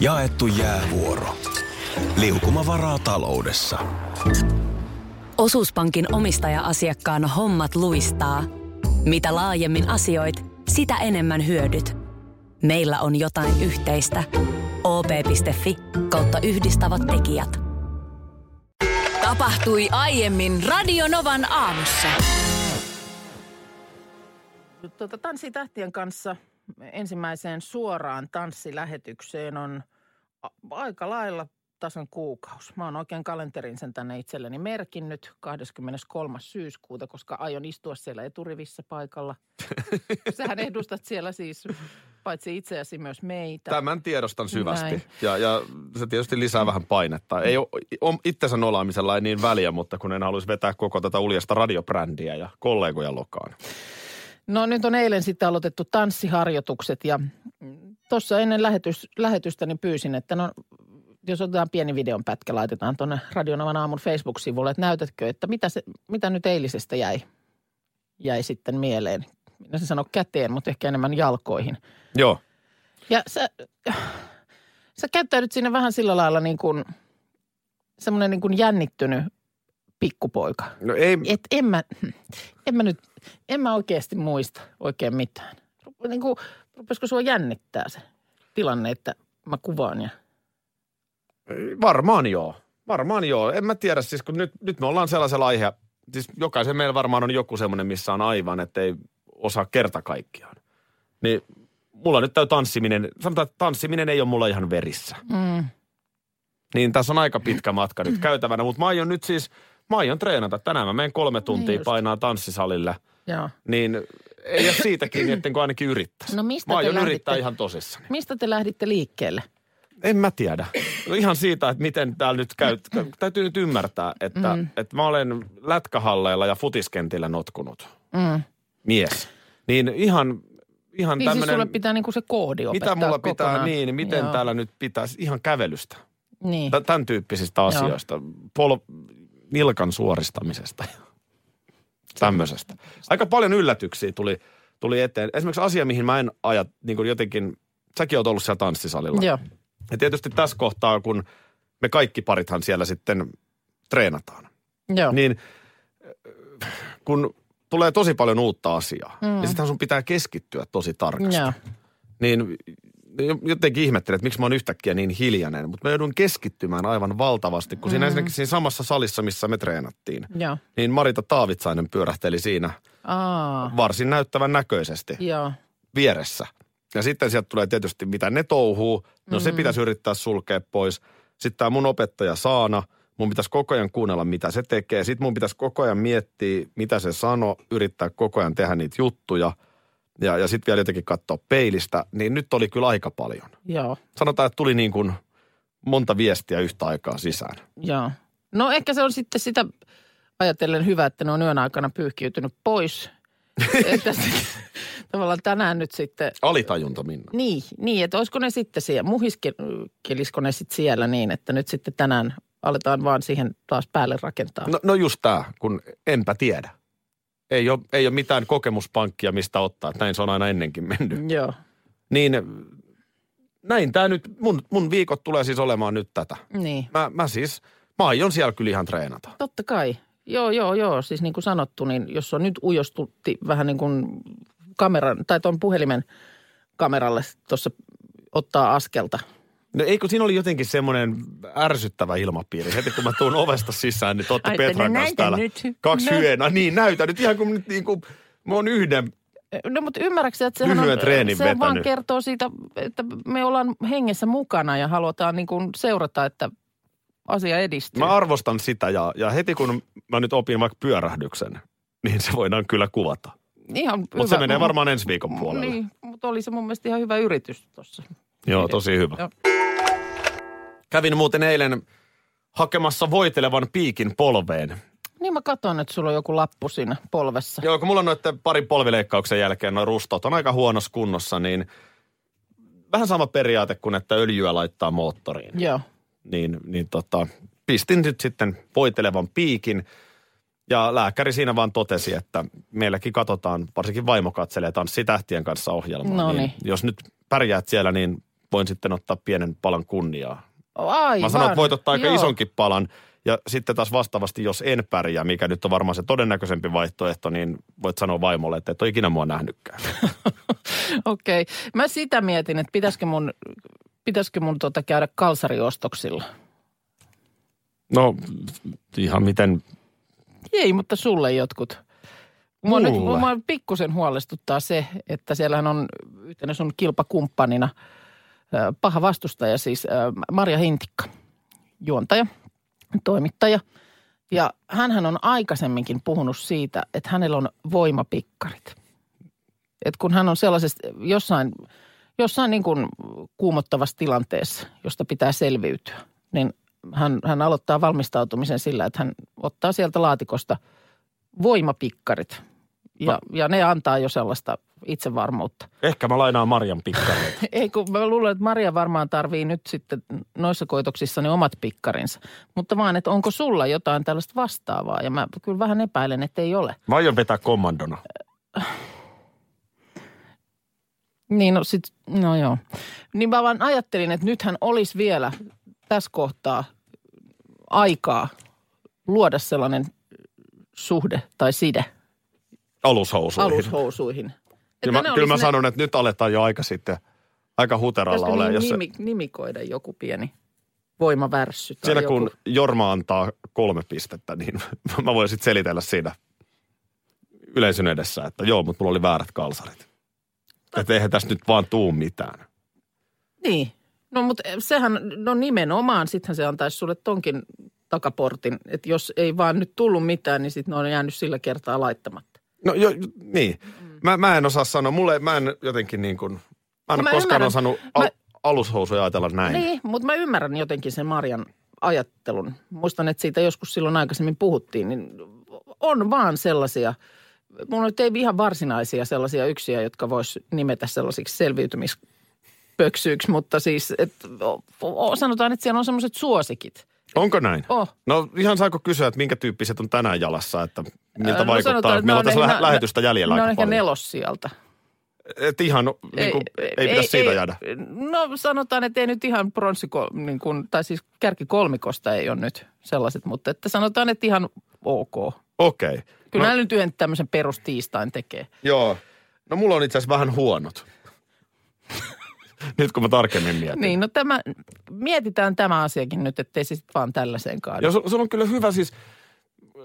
Jaettu jäävuoro. Liukuma varaa taloudessa. Osuuspankin omistaja-asiakkaan hommat luistaa. Mitä laajemmin asioit, sitä enemmän hyödyt. Meillä on jotain yhteistä. op.fi kautta yhdistävät tekijät. Tapahtui aiemmin Radionovan aamussa. Tuota, Tanssitähtien kanssa ensimmäiseen suoraan tanssilähetykseen on aika lailla tasan kuukausi. Mä oon oikein kalenterin sen tänne itselleni merkinnyt 23. syyskuuta, koska aion istua siellä eturivissä paikalla. Sähän edustat siellä siis paitsi itseäsi myös meitä. Tämän tiedostan syvästi. Näin. Ja, ja se tietysti lisää vähän painetta. Ei ole itsensä nolaamisella ei niin väliä, mutta kun en haluaisi vetää koko tätä uljasta radiobrändiä ja kollegoja lokaan. No nyt on eilen sitten aloitettu tanssiharjoitukset ja tuossa ennen lähetys, lähetystä niin pyysin, että no jos otetaan pieni videon pätkä, laitetaan tuonne Radionavan aamun Facebook-sivulle, että näytätkö, että mitä, se, mitä nyt eilisestä jäi, jäi sitten mieleen. Minä se sano käteen, mutta ehkä enemmän jalkoihin. Joo. Ja sä, sä käyttäydyt siinä vähän sillä lailla niin kuin semmoinen niin kuin jännittynyt pikkupoika. No ei, Et en mä, en mä nyt, en mä oikeasti muista oikein mitään. Niin kuin, rupesiko sua jännittää se tilanne, että mä kuvaan ja... varmaan joo. Varmaan joo. En mä tiedä, siis kun nyt, nyt me ollaan sellaisella aihe, siis jokaisen meillä varmaan on joku semmoinen, missä on aivan, että ei osaa kerta kaikkiaan. Niin mulla nyt täy tanssiminen, sanotaan, että tanssiminen ei ole mulla ihan verissä. Mm, Niin tässä on aika pitkä matka nyt käytävänä, mutta mä aion nyt siis, mä aion treenata. Tänään mä menen kolme tuntia Niin painaa tanssisalille. joo. Niin ei ole siitä kiinni, ettenkö ainakin yrittäisi. No mistä mä te aion lähditte? yrittää ihan tosissani. Mistä te lähditte liikkeelle? En mä tiedä. No ihan siitä, että miten täällä nyt käy. Täytyy nyt ymmärtää, että, mm. että mä olen lätkähalleilla ja futiskentillä notkunut Mm. mies. Niin ihan, ihan Niin siis tämmöinen, sulle pitää niinku se koodi opettaa mitä mulla pitää, kokonaan. niin, miten Joo. täällä nyt pitäisi, ihan kävelystä. Niin. Tä- Tämän tyyppisistä asioista. Pol, nilkan suoristamisesta. Tämmöisestä. Aika paljon yllätyksiä tuli, tuli eteen. Esimerkiksi asia, mihin mä en aja niin kuin jotenkin, säkin oot ollut siellä tanssisalilla. Joo. Ja tietysti tässä kohtaa, kun me kaikki parithan siellä sitten treenataan, Joo. niin kun tulee tosi paljon uutta asiaa, mm. ja sittenhän sun pitää keskittyä tosi tarkasti. Joo. Niin jotenkin ihmettelen, että miksi mä oon yhtäkkiä niin hiljainen, mutta mä joudun keskittymään aivan valtavasti, kun siinä ensinnäkin siinä samassa salissa, missä me treenattiin, Joo. niin Marita Taavitsainen pyörähteli siinä Aa. varsin näyttävän näköisesti Joo. vieressä. Ja sitten sieltä tulee tietysti, mitä ne touhuu. No se pitäisi yrittää sulkea pois. Sitten tämä mun opettaja Saana, mun pitäisi koko ajan kuunnella, mitä se tekee. Sitten mun pitäisi koko ajan miettiä, mitä se sanoo, yrittää koko ajan tehdä niitä juttuja. Ja, ja sitten vielä jotenkin katsoa peilistä. Niin nyt oli kyllä aika paljon. Joo. Sanotaan, että tuli niin kuin monta viestiä yhtä aikaa sisään. Joo. No ehkä se on sitten sitä ajatellen hyvä, että ne on yön aikana pyyhkiytynyt pois. että se, tavallaan tänään nyt sitten, Alitajunta, Minna. niin, niin että olisiko ne sitten siellä, muhiskelisko ne sitten siellä niin, että nyt sitten tänään aletaan vaan siihen taas päälle rakentaa. No, no just tämä, kun enpä tiedä. Ei ole, ei ole mitään kokemuspankkia, mistä ottaa. Näin se on aina ennenkin mennyt. Joo, Niin näin tämä nyt, mun, mun viikot tulee siis olemaan nyt tätä. niin. Mä, mä siis, mä aion siellä kyllä ihan treenata. Totta kai. Joo, joo, joo. Siis niin kuin sanottu, niin jos on nyt ujostutti vähän niin kuin kameran, tai tuon puhelimen kameralle tuossa ottaa askelta. No eikö siinä oli jotenkin semmoinen ärsyttävä ilmapiiri. Heti kun mä tuun ovesta sisään, niin että Petran kanssa täällä. nyt. Kaksi No. Niin, näytä nyt ihan kuin nyt niin kuin, mä oon yhden. No mutta ymmärrätkö, että sehän on, treenin se vaan vetänyt. kertoo siitä, että me ollaan hengessä mukana ja halutaan niin kuin seurata, että asia edistyy. Mä arvostan sitä ja, ja heti kun mä nyt opin vaikka pyörähdyksen, niin se voidaan kyllä kuvata. Ihan Mutta se menee varmaan ensi viikon puolella. Niin, mutta oli se mun mielestä ihan hyvä yritys tuossa. Joo, tosi hyvä. Joo. Kävin muuten eilen hakemassa voitelevan piikin polveen. Niin mä katson, että sulla on joku lappu siinä polvessa. Joo, kun mulla on noiden parin polvileikkauksen jälkeen noin rustot on aika huonossa kunnossa, niin vähän sama periaate kuin että öljyä laittaa moottoriin. Joo. Niin, niin tota, pistin nyt sitten voitelevan piikin ja lääkäri siinä vaan totesi, että meilläkin katsotaan, varsinkin vaimo katselee tanssitähtien kanssa ohjelmaa. No niin. Jos nyt pärjäät siellä, niin voin sitten ottaa pienen palan kunniaa. Aivan. Mä sanon, että voit ottaa aika Joo. isonkin palan. Ja sitten taas vastaavasti, jos en pärjää, mikä nyt on varmaan se todennäköisempi vaihtoehto, niin voit sanoa vaimolle, että et ole ikinä mua nähnytkään. Okei. Mä sitä mietin, että pitäisikö mun, pitäisikö mun tota käydä kalsariostoksilla. No ihan miten, Ei, mutta sulle jotkut. Mua, nyt, Mulle? mua pikkusen huolestuttaa se, että siellähän on yhtenä sun kilpakumppanina paha vastustaja, siis Marja Hintikka, juontaja, toimittaja. Ja hänhän on aikaisemminkin puhunut siitä, että hänellä on voimapikkarit. Et kun hän on sellaisessa jossain, jossain niin kuin kuumottavassa tilanteessa, josta pitää selviytyä, niin hän, hän aloittaa valmistautumisen sillä, että hän ottaa sieltä laatikosta voimapikkarit. Ja, ja ne antaa jo sellaista itsevarmuutta. ehkä mä lainaan Marjan pikkareita. Ei kun mä luulen, että Maria varmaan tarvii nyt sitten noissa koitoksissa ne omat pikkarinsa. Mutta vaan, että onko sulla jotain tällaista vastaavaa? Ja mä kyllä vähän epäilen, että ei ole. Mä aion vetää kommandona. Niin, no sit, no joo. Niin mä vaan ajattelin, että nythän olisi vielä tässä kohtaa aikaa luoda sellainen suhde tai side Alushousuihin. alushousuihin. Kyllä mä, kyllä mä ne- sanon, että nyt aletaan jo aika sitten, aika huteralla ole. niin Jos se, nimi, nimikoida joku pieni voimavärssy tai siellä joku. kun Jorma antaa kolme pistettä, niin mä voin sitten selitellä siinä yleisön edessä, että joo, mutta mulla oli väärät kalsarit. Että eihän tässä nyt vaan tuu mitään. Niin. No mutta sehän, no nimenomaan, sittenhän se antaisi sulle tonkin takaportin, että jos ei vaan nyt tullut mitään, niin sitten ne on jäänyt sillä kertaa laittamatta. No jo, niin. Mä, mä en osaa sanoa. Mulle, mä en jotenkin niin kuin, mä en No mä koskaan ymmärrän. osannut al, Mä- alushousuja ajatella näin. Niin, mutta mä ymmärrän jotenkin sen Marjan ajattelun. Muistan, että siitä joskus silloin aikaisemmin puhuttiin, niin on vaan sellaisia, mulla nyt ei ihan varsinaisia sellaisia yksiä, jotka vois nimetä sellaisiksi selviytymispöksyiksi, mutta siis, et, sanotaan, että siellä on sellaiset suosikit. Onko näin? Oh. No ihan saako kysyä, että minkä tyyppiset on tänään jalassa, että miltä No vaikuttaa. sanotaan, että Meillä on tässä ehkä- lä- lähetystä jäljellä Ne on aika ehkä paljon. nelos sieltä. Et ihan, niin kuin, ei, ei pitäisi siitä jäädä. No sanotaan, että ei nyt ihan pronssiko, niin kuin, tai siis kärkikolmikosta ei ole nyt sellaiset, mutta että sanotaan, että ihan ok. Okei. Okay. Kyllä No, no, nyt yhden tämmöisen perustiistain tekee. joo. No mulla on itse asiassa vähän huonot. Nyt kun mä tarkemmin mietin. Niin, no tämä, mietitään tämä asiakin nyt, ettei se sitten vaan tällaiseen kaadu. Ja sulla on kyllä hyvä siis,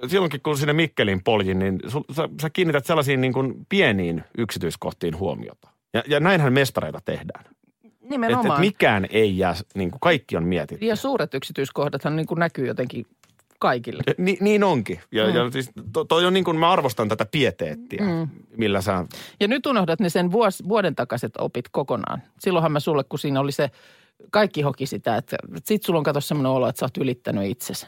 silloinkin kun sinne Mikkelin poljin, niin sul, sä, sä kiinnität sellaisiin niin kuin pieniin yksityiskohtiin huomiota. Ja, ja näinhän mestareita tehdään. Että Nimenomaan. et mikään ei jää, niin kuin kaikki on mietitty. Ja suuret yksityiskohdathan niin kuin näkyy jotenkin kaikille. Ni, niin onkin. Ja, mm. ja siis to, toi on niin kuin, mä arvostan tätä pieteettiä, mm. millä sä, Ja nyt unohdat ne sen vuos, vuoden takaiset opit kokonaan. Silloinhan mä sulle, kun siinä oli se, kaikki hoki sitä, että sit sulla on kato semmoinen olo, että sä oot ylittänyt itsesi.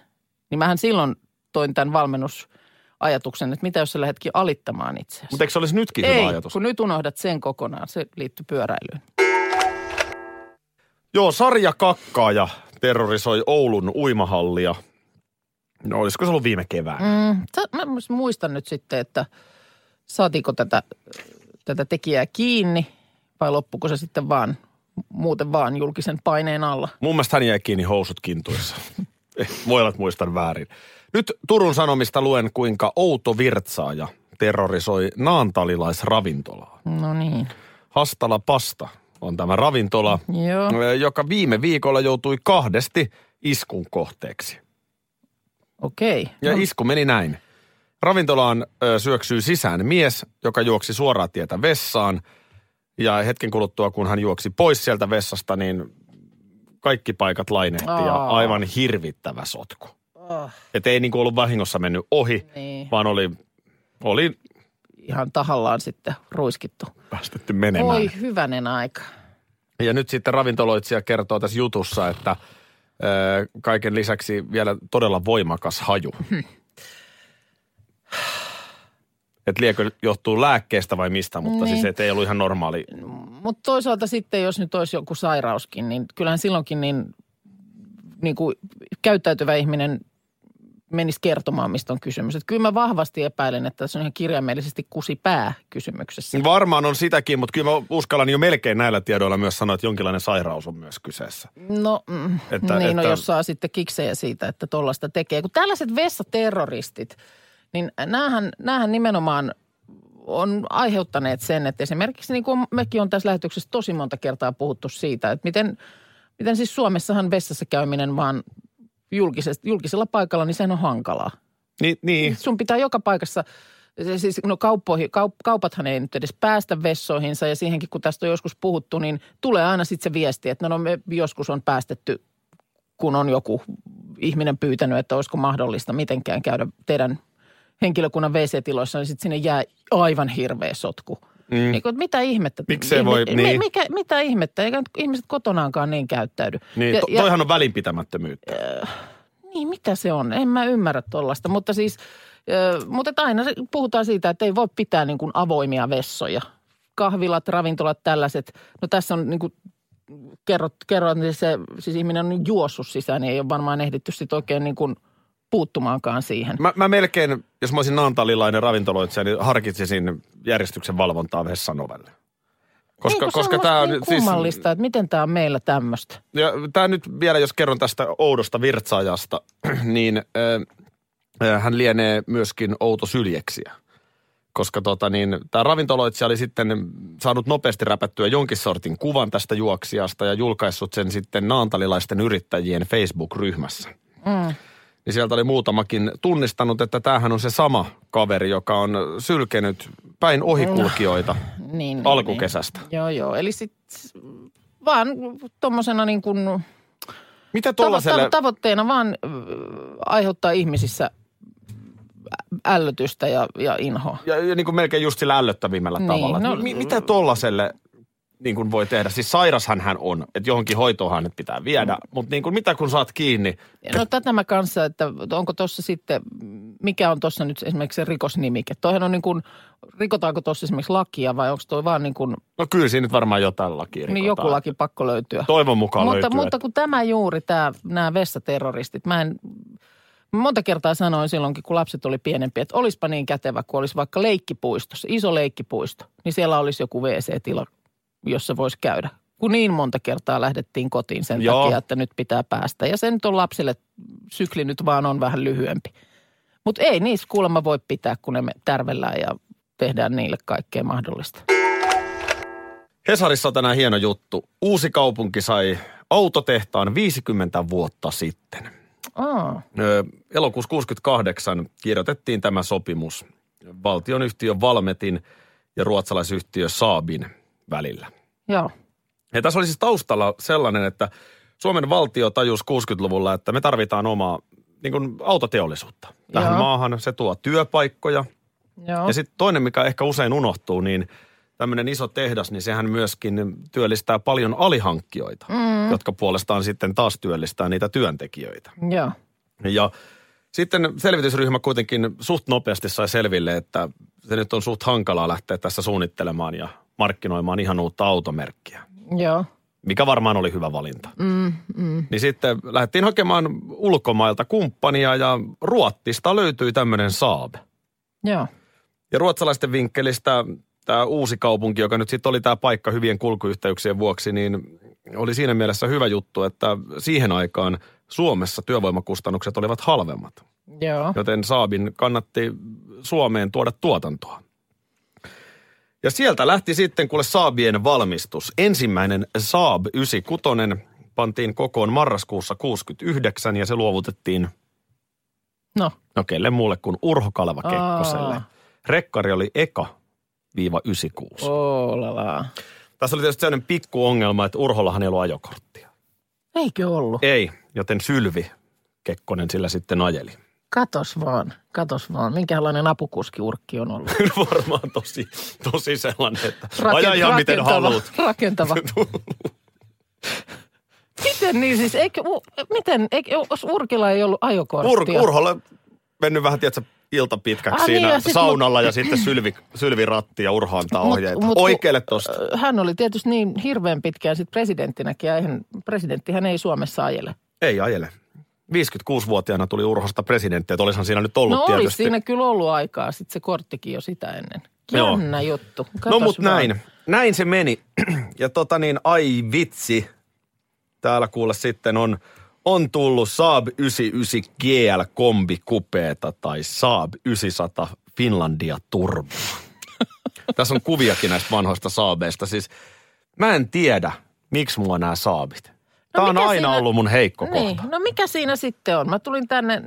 Niin mähän silloin toin tämän valmennusajatuksen, että mitä jos sä lähdetkin alittamaan itseäsi. mutta eikö se olisi nytkin Ei, hyvä ajatus? kun nyt unohdat sen kokonaan. Se liittyy pyöräilyyn. Joo, sarja kakkaaja terrorisoi Oulun uimahallia. No olisiko se ollut viime keväänä? Mm, mä muistan nyt sitten, että saatiinko tätä, tätä tekijää kiinni vai loppuko se sitten vaan, muuten vaan julkisen paineen alla. Mun mielestä hän jäi kiinni housut kintuissa. Eh, Voi olla, että muistan väärin. Nyt Turun Sanomista luen, kuinka outo virtsaaja terrorisoi naantalilaisravintolaa. No niin, Hastala Pasta on tämä ravintola, joo, eh, joka viime viikolla joutui kahdesti iskun kohteeksi. Okei. Ja no, isku meni näin. Ravintolaan ö, syöksyy sisään mies, joka juoksi suoraa tietä vessaan. Ja hetken kuluttua, kun hän juoksi pois sieltä vessasta, niin kaikki paikat lainehti ja aivan hirvittävä sotku. oh, Että ei niinku ollut vahingossa mennyt ohi, niin, vaan oli, oli ihan tahallaan sitten ruiskittu. päästetty menemään. Oi hyvänen aika. Ja nyt sitten ravintoloitsija kertoo tässä jutussa, että kaiken lisäksi vielä todella voimakas haju. Että liekö johtuu lääkkeestä vai mistä, mutta Niin. siis et ei ollut ihan normaali. Mutta toisaalta sitten, jos nyt olisi joku sairauskin, niin kyllähän silloinkin niin, niin kuin käyttäytyvä ihminen menisi kertomaan, mistä on kysymys. Että kyllä mä vahvasti epäilen, että tässä on ihan kirjaimellisesti kusi pää kysymyksessä. Varmaan on sitäkin, mutta kyllä mä uskallan jo melkein näillä tiedoilla myös sanoa, että jonkinlainen sairaus on myös kyseessä. No, mm, Että- niin, että- no jos saa sitten kiksejä siitä, että tollasta tekee. Kun tällaiset vessaterroristit, niin näähän, näähän nimenomaan on aiheuttaneet sen, että esimerkiksi niin kuin mekin on tässä lähetyksessä tosi monta kertaa puhuttu siitä, että miten, miten siis Suomessahan vessassa käyminen vaan julkisella paikalla, niin sehän on hankalaa. Niin, niin. Sun pitää joka paikassa, siis no kauppoihin, kaup, kaupathan ei nyt edes päästä vessoihinsa ja siihenkin kun tästä on joskus puhuttu, niin tulee aina sitten se viesti, että no, no me joskus on päästetty, kun on joku ihminen pyytänyt, että olisiko mahdollista mitenkään käydä teidän henkilökunnan WC-tiloissa, niin sitten sinne jää aivan hirveä sotku. Mm. Niin, kuin, että mitä ihmettä? Miksei voi- mi- niin. mikä, mitä ihmettä? Eikä ihmiset kotonaankaan niin käyttäydy. niin to, toihan on välinpitämättömyyttä. Niin, mitä se on? En mä ymmärrä tuollaista, mutta siis, ö, mutta aina puhutaan siitä, että ei voi pitää niin kuin avoimia vessoja. Kahvilat, ravintolat, tällaiset. No tässä on niin kuin kerrot, kerrot että se, siis ihminen on juossut sisään, niin ei ole varmaan ehditty sitten oikein niin kuin puuttumaankaan siihen. Mä, mä melkein, jos mä olisin naantalilainen ravintoloitsija, niin harkitsisin järjestyksen valvontaa vessan ovelle. Koska, Eikö koska tämä on niin kummallista, että miten tämä on meillä tämmöistä. Ja tämä nyt vielä, jos kerron tästä oudosta virtsaajasta, niin äh, äh, hän lienee myöskin outo syljeksiä. Koska tota niin, tämä ravintoloitsija oli sitten saanut nopeasti räpättyä jonkin sortin kuvan tästä juoksijasta ja julkaissut sen sitten naantalilaisten yrittäjien Facebook-ryhmässä. Mm. Niin sieltä oli muutamakin tunnistanut, että tämähän on se sama kaveri, joka on sylkenyt päin ohikulkijoita Niin, niin, alkukesästä. Niin. Joo, joo. Eli sitten vaan tuommoisena niin kuin Mitä tuollaiselle... tavo- tavoitteena vaan aiheuttaa ihmisissä ällötystä ja, ja inhoa. Ja, ja niin kuin melkein just sillä ällöttävimmällä Niin, tavalla. no- No, Mi- mitä tollaselle niin kuin voi tehdä? Siis sairashan hän on, että johonkin hoitoon hänet pitää viedä, Mm. mutta niin kuin, mitä kun saat kiinni? No tätä mä kanssa, että onko tuossa sitten, mikä on tuossa nyt esimerkiksi se rikosnimike? Toihan on niin kuin, rikotaanko tuossa esimerkiksi lakia vai onko toi vaan niin kuin, No kyllä siinä nyt varmaan jotain lakia niin rikotaan. joku laki pakko löytyä. Toivon mukaan mutta, löytyy. mutta kun tämä juuri, tämä, nämä vessaterroristit, mä en, monta kertaa sanoin silloinkin, kun lapset oli pienempiä, että olisipa niin kätevä, kun olisi vaikka leikkipuistossa, iso leikkipuisto, niin siellä olisi joku WC-tila, jossa voisi käydä. Kun niin monta kertaa lähdettiin kotiin sen Joo. takia, että nyt pitää päästä. Ja se nyt on lapsille, sykli nyt vaan on vähän lyhyempi. Mutta ei niissä kuulemma voi pitää, kun ne me tärvellään ja tehdään niille kaikkea mahdollista. Hesarissa on tänään hieno juttu. Uusi kaupunki sai autotehtaan 50 vuotta sitten. Aa, Ö, Elokuussa 68 kirjoitettiin tämä sopimus valtionyhtiö Valmetin ja ruotsalaisyhtiö Saabin välillä. joo. Ja tässä oli siis taustalla sellainen, että Suomen valtio tajusi 60-luvulla, että me tarvitaan omaa niin kuin autoteollisuutta. Tähän Joo. maahan se tuo työpaikkoja. Joo. Ja sitten toinen, mikä ehkä usein unohtuu, niin tämmöinen iso tehdas, niin sehän myöskin työllistää paljon alihankkijoita, mm. jotka puolestaan sitten taas työllistää niitä työntekijöitä. Joo. Ja sitten selvitysryhmä kuitenkin suht nopeasti sai selville, että se nyt on suht hankalaa lähteä tässä suunnittelemaan ja markkinoimaan ihan uutta automerkkiä Joo. mikä varmaan oli hyvä valinta. Mm, mm. Niin sitten lähdettiin hakemaan ulkomailta kumppania ja Ruottista löytyi tämmöinen Saab. Joo. Ja ruotsalaisten vinkkelistä tämä uusi kaupunki, joka nyt sitten oli tämä paikka hyvien kulkuyhteyksien vuoksi, niin oli siinä mielessä hyvä juttu, että siihen aikaan Suomessa työvoimakustannukset olivat halvemmat. Joo. Joten Saabin kannatti Suomeen tuoda tuotantoa. Ja sieltä lähti sitten kuule Saabien valmistus. Ensimmäinen Saab 96 pantiin kokoon marraskuussa 69 ja se luovutettiin, No. no kelle muulle kuin Urho Kaleva Kekkoselle. Rekkari oli eka viiva 96. Olala. Tässä oli tietysti sellainen pikku ongelma, että Urhollahan ei ollut ajokorttia. Eikö ollut? Ei, joten Sylvi Kekkonen sillä sitten ajeli. Katos vaan, katos vaan. Minkälainen apukuskiurkki on ollut. Varmaan tosi, tosi sellainen, että aja ihan miten haluat. Rakentava. Miten niin siis, eikö, miten, eikö, jos Urkilla ei ollut Ur, ajokorttia? Urholle mennyt vähän, tiedätkö, ilta pitkäksi Ah, niin, siinä ja sit saunalla ja sitten Sylvi, Sylvi ratti ja Urho antaa Mut- ohjeita. mut- Oikealle tosta. Hän oli tietysti niin hirveän pitkään sitten presidenttinäkin ja eihän, presidenttihän ei Suomessa ajele. Ei ajele. 56-vuotiaana tuli Urhosta presidentti, että olisihan siinä nyt ollut No olisi tietysti. siinä kyllä ollut aikaa, sitten se korttikin jo sitä ennen. Joo. Jännä juttu. No Katos mut vaan. näin. Näin se meni. Ja tota niin, ai vitsi. Täällä kuule sitten on, on tullut Saab 99 GL kombi kupeeta tai Saab 900 Finlandia Turbo. Tässä on kuviakin näistä vanhoista Saabeista. Siis mä en tiedä, miksi mua nämä Saabit. Tämä on aina siinä- ollut mun heikko Niin, kohta. no mikä siinä sitten on? Mä tulin tänne,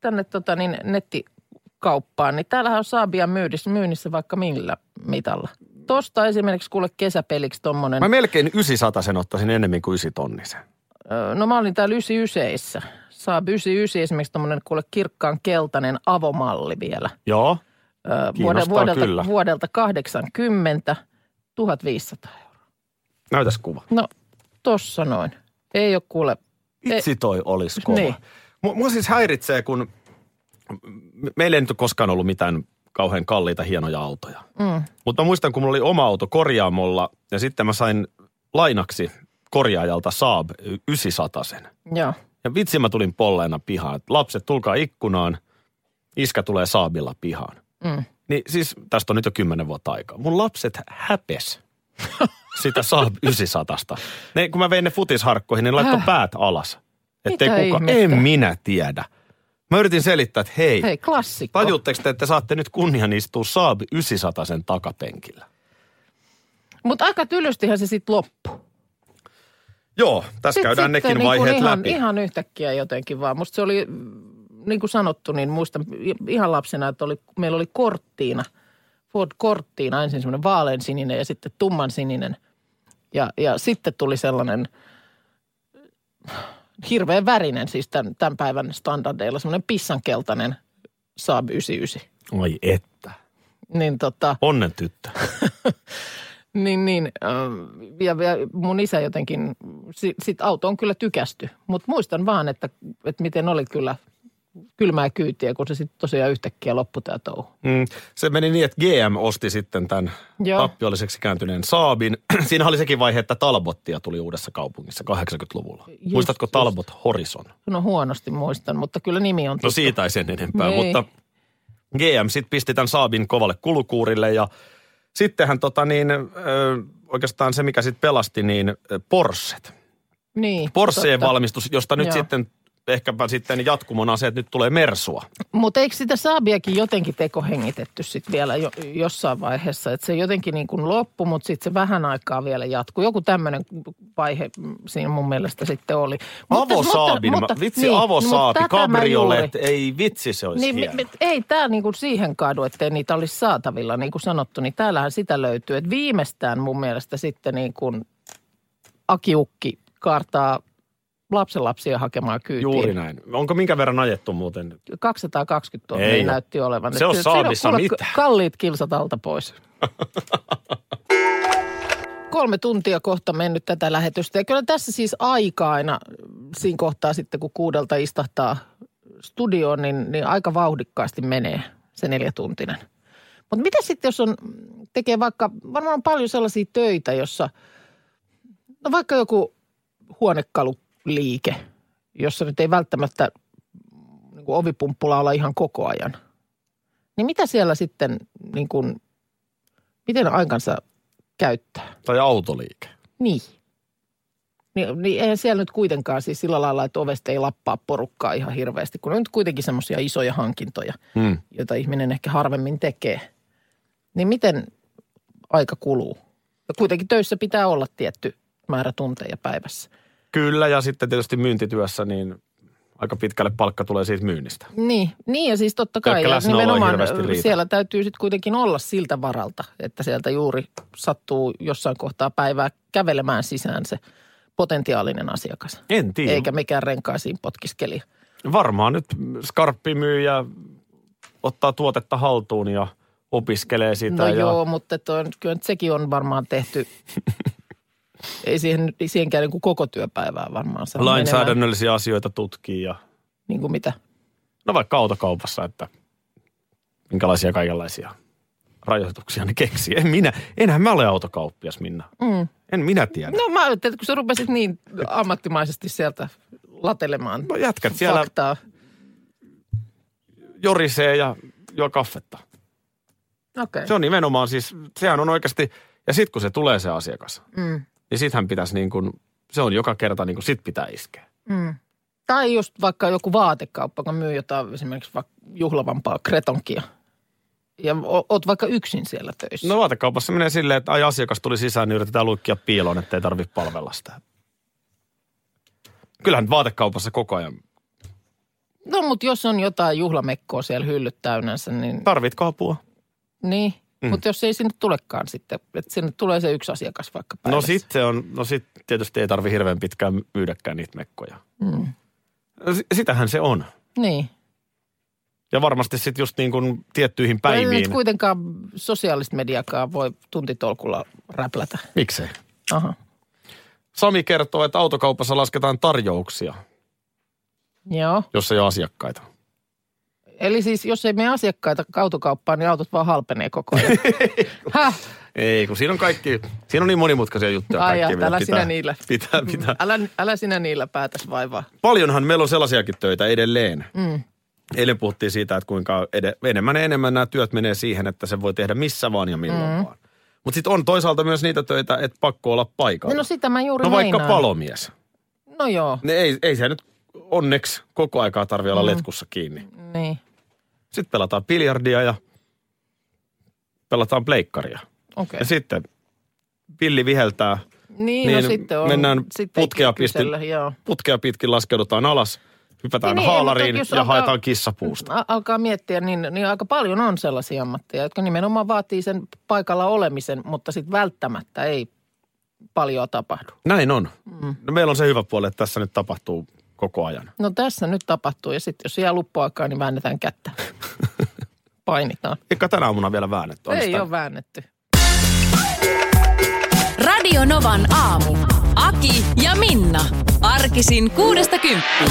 tänne tota niin, nettikauppaan, niin täällähän on Saabia myynnissä, myynnissä vaikka millä mitalla. Tosta esimerkiksi kuule kesäpeliksi tommonen, Mä melkein 900 sen ottaisin enemmän kuin 9 tonnisen. No mä olin täällä 99 Saab 99 esimerkiksi tommonen kuule kirkkaan keltainen avomalli vielä. Joo. Ö, vuode- Kiinnostaa vuodelta, kyllä. vuodelta 80, 1500 euroa. Näytäs kuva. No tossa noin. Ei ole kuule, Itse toi olisi kova. Niin. Mua, siis häiritsee, kun me- meillä ei nyt ole koskaan ollut mitään kauhean kalliita, hienoja autoja. mm, Mutta mä muistan, kun mulla oli oma auto korjaamolla ja sitten mä sain lainaksi korjaajalta Saab 900 sen. joo. Ja vitsi mä tulin polleena pihaan, että lapset tulkaa ikkunaan, iskä tulee Saabilla pihaan. Mm. Niin siis tästä on nyt jo kymmenen vuotta aikaa. Mun lapset häpes sitä Saab 900. Ne, kun mä vein ne futisharkkoihin, ne laittoi Häh? päät alas. Että Mitä kuka, ihmettä? en minä tiedä. Mä yritin selittää, että hei, Hei, klassikko. tajutteko te, että saatte nyt kunnian istua Saab 900 sen takapenkillä? Mutta aika tylystihän se sitten loppui. Joo, tässä Sit- käydään sitten nekin niin vaiheet ihan, läpi. Ihan yhtäkkiä jotenkin vaan. Musta se oli, mm, niin kuin sanottu, niin muistan ihan lapsena, että oli, meillä oli korttiina, Ford korttiina, ensin semmoinen vaaleansininen ja sitten tummansininen. Ja, ja sitten tuli sellainen hirveän värinen, siis tämän, tämän päivän standardeilla, semmoinen pissankeltainen Saab 99. Oi että. Niin tota, Onnen tyttö. Niin, niin. Ja, ja mun isä jotenkin, sit, sit auto on kyllä tykästy. Mutta muistan vaan, että, että miten oli kyllä kylmää kyytiä, kun se sitten tosiaan yhtäkkiä loppui tämä touhu. Mm, se meni niin, että GM osti sitten tämän Joo. tappiolliseksi kääntyneen Saabin. Siinä oli sekin vaihe, että Talbottia tuli uudessa kaupungissa 80-luvulla. Just, Muistatko just. Talbot Horizon? No huonosti muistan, mutta kyllä nimi on No tuttu. siitä ei sen enempää, Ei. mutta GM sitten pisti tämän Saabin kovalle kulukuurille ja sittenhän tota niin, ö, oikeastaan se mikä sitten pelasti, niin ö, Porschet. Niin, Porscheen valmistus, josta nyt Joo. sitten ehkäpä sitten jatkumona se, että nyt tulee Mersua. Mutta eikö sitä Saabiakin jotenkin tekohengitetty sitten vielä jo, jossain vaiheessa? Että se jotenkin niin kuin loppui, mutta sitten se vähän aikaa vielä jatkuu. Joku tämmöinen vaihe siinä mun mielestä sitten oli. Mutta- Avosaabin, mutta- mä- vitsi niin, avosaabi, mutta kabriolet, ei vitsi se olisi Niin, hieno. mi, mi, ei tämä niinku siihen kaadu, ettei niitä olisi saatavilla, niin kuin sanottu, niin täällähän sitä löytyy. Et viimeistään mun mielestä sitten niin kuin Akiukki kaartaa lapsenlapsia hakemaan kyytiin. Juuri näin. Onko minkä verran ajettu muuten? 220 tonnia Ei näytti olevan. Se on kuule mitään. Kalliit kilsat alta pois. Kolme tuntia kohta mennyt tätä lähetystä. Ja kyllä tässä siis aika aina siinä kohtaa sitten, kun kuudelta istahtaa studioon, niin, niin aika vauhdikkaasti menee se neljätuntinen. Mutta mitä sitten, jos on, tekee vaikka, varmaan on paljon sellaisia töitä, jossa, no vaikka joku huonekaluliike, jossa nyt ei välttämättä niin kuin ovipumppula olla ihan koko ajan. Niin mitä siellä sitten, niin kuin, miten aikansa käyttää? Tai autoliike. Niin. Niin, niin eihän siellä nyt kuitenkaan siis sillä lailla, että ovesta ei lappaa porukkaa ihan hirveästi, kun on nyt kuitenkin semmoisia isoja hankintoja, Hmm. joita ihminen ehkä harvemmin tekee. Niin miten aika kuluu? Ja kuitenkin töissä pitää olla tietty määrä tunteja päivässä. Kyllä, ja sitten tietysti myyntityössä, niin aika pitkälle palkka tulee siitä myynnistä. Niin, niin ja siis totta kai. Ja nimenomaan siellä täytyy sitten kuitenkin olla siltä varalta, että sieltä juuri sattuu jossain kohtaa päivää kävelemään sisään se potentiaalinen asiakas. En tiedä. Eikä mikään renkaisiin potkiskelija. Varmaan nyt skarppi myy ja ottaa tuotetta haltuun ja opiskelee sitä. No ja... joo, mutta toi, kyllä sekin on varmaan tehty. Ei siihen, siihenkään niin kuin koko työpäivää varmaan menemään. Lainsäädännöllisiä asioita tutkii ja Niin kuin mitä? no vaikka autokaupassa, että minkälaisia kaikenlaisia rajoituksia ne keksii. En minä, enhän mä ole autokauppias, Minna. Mm. En minä tiedä. No mä ajattelin, että kun sä rupesit niin ammattimaisesti sieltä latelemaan No jätkät siellä faktaa. jorisee ja juo kaffetta. Okei. Se on nimenomaan siis, sehän on oikeasti, ja sitten kun se tulee se asiakas, Mm. Niin sittenhän pitäisi niin kuin, se on joka kerta niin kuin sit pitää iskeä. Mm. Tai just vaikka joku vaatekauppa, joka myy jotain esimerkiksi vaikka juhlavampaa kretonkia. Ja oot vaikka yksin siellä töissä. No vaatekaupassa menee silleen, että ai asiakas tuli sisään, niin yritetään luikkia piiloon, ettei tarvitse palvella sitä. Kyllähän vaatekaupassa koko ajan. No mutta jos on jotain juhlamekkoa siellä hyllyt täynnänsä, niin, Tarvitko apua? niin. Mm. Mutta jos ei sinne tulekaan sitten, että sinne tulee se yksi asiakas vaikka No päivässä. sit se on, no sit tietysti ei tarvi hirveän pitkään myydäkään niitä mekkoja. Mm. No si- Sitähän se on. Niin. Ja varmasti sitten just niin kuin tiettyihin Ei päiviin. nyt kuitenkaan sosiaalista mediakaan voi tuntitolkulla räplätä. Miksei? Aha. Sami kertoo, että autokaupassa lasketaan tarjouksia, Joo. jos ei ole asiakkaita. Eli siis jos ei mene asiakkaita autokauppaan, niin autot vaan halpenee koko ajan. Häh? Ei, kun siinä on kaikki, siinä on niin monimutkaisia juttuja. Ai ja, älä pitää, sinä niillä. Pitää, pitää. Älä, älä sinä niillä päätäs vaivaa. Paljonhan meillä on sellaisiakin töitä edelleen. Mm. Eilen puhuttiin siitä, että kuinka ed- enemmän ja enemmän nämä työt menee siihen, että se voi tehdä missä vaan ja milloin mm. vaan. Mutta sitten on toisaalta myös niitä töitä, että pakko olla paikalla. No sitä mä juuri no vaikka meinaan. palomies. No joo, Ne ei, ei se nyt onneksi koko aikaa tarvi olla mm. letkussa kiinni. niin. Sitten pelataan biljardia ja pelataan pleikkaria. Okei. Ja sitten pilli viheltää, Niin, niin no sitten on. mennään sitten putkea pistin- putkea pitkin laskeudutaan alas, hypätään Niin, haalariin ja alkaa- haetaan kissapuusta. Alkaa miettiä, niin, niin aika paljon on sellaisia ammatteja, jotka nimenomaan vaatii sen paikalla olemisen, mutta sitten välttämättä ei paljon tapahdu. Näin on. Mm. No meillä on se hyvä puoli, että tässä nyt tapahtuu koko ajan. No tässä nyt tapahtuu ja sitten jos jää luppuaikaa, niin väännetään kättä. Painitaan. Eikä tänä aamuna vielä väännetty. Ei sitä- ole väännetty. Radio Novan aamu. Aki ja Minna. Arkisin kuudesta kymppiin.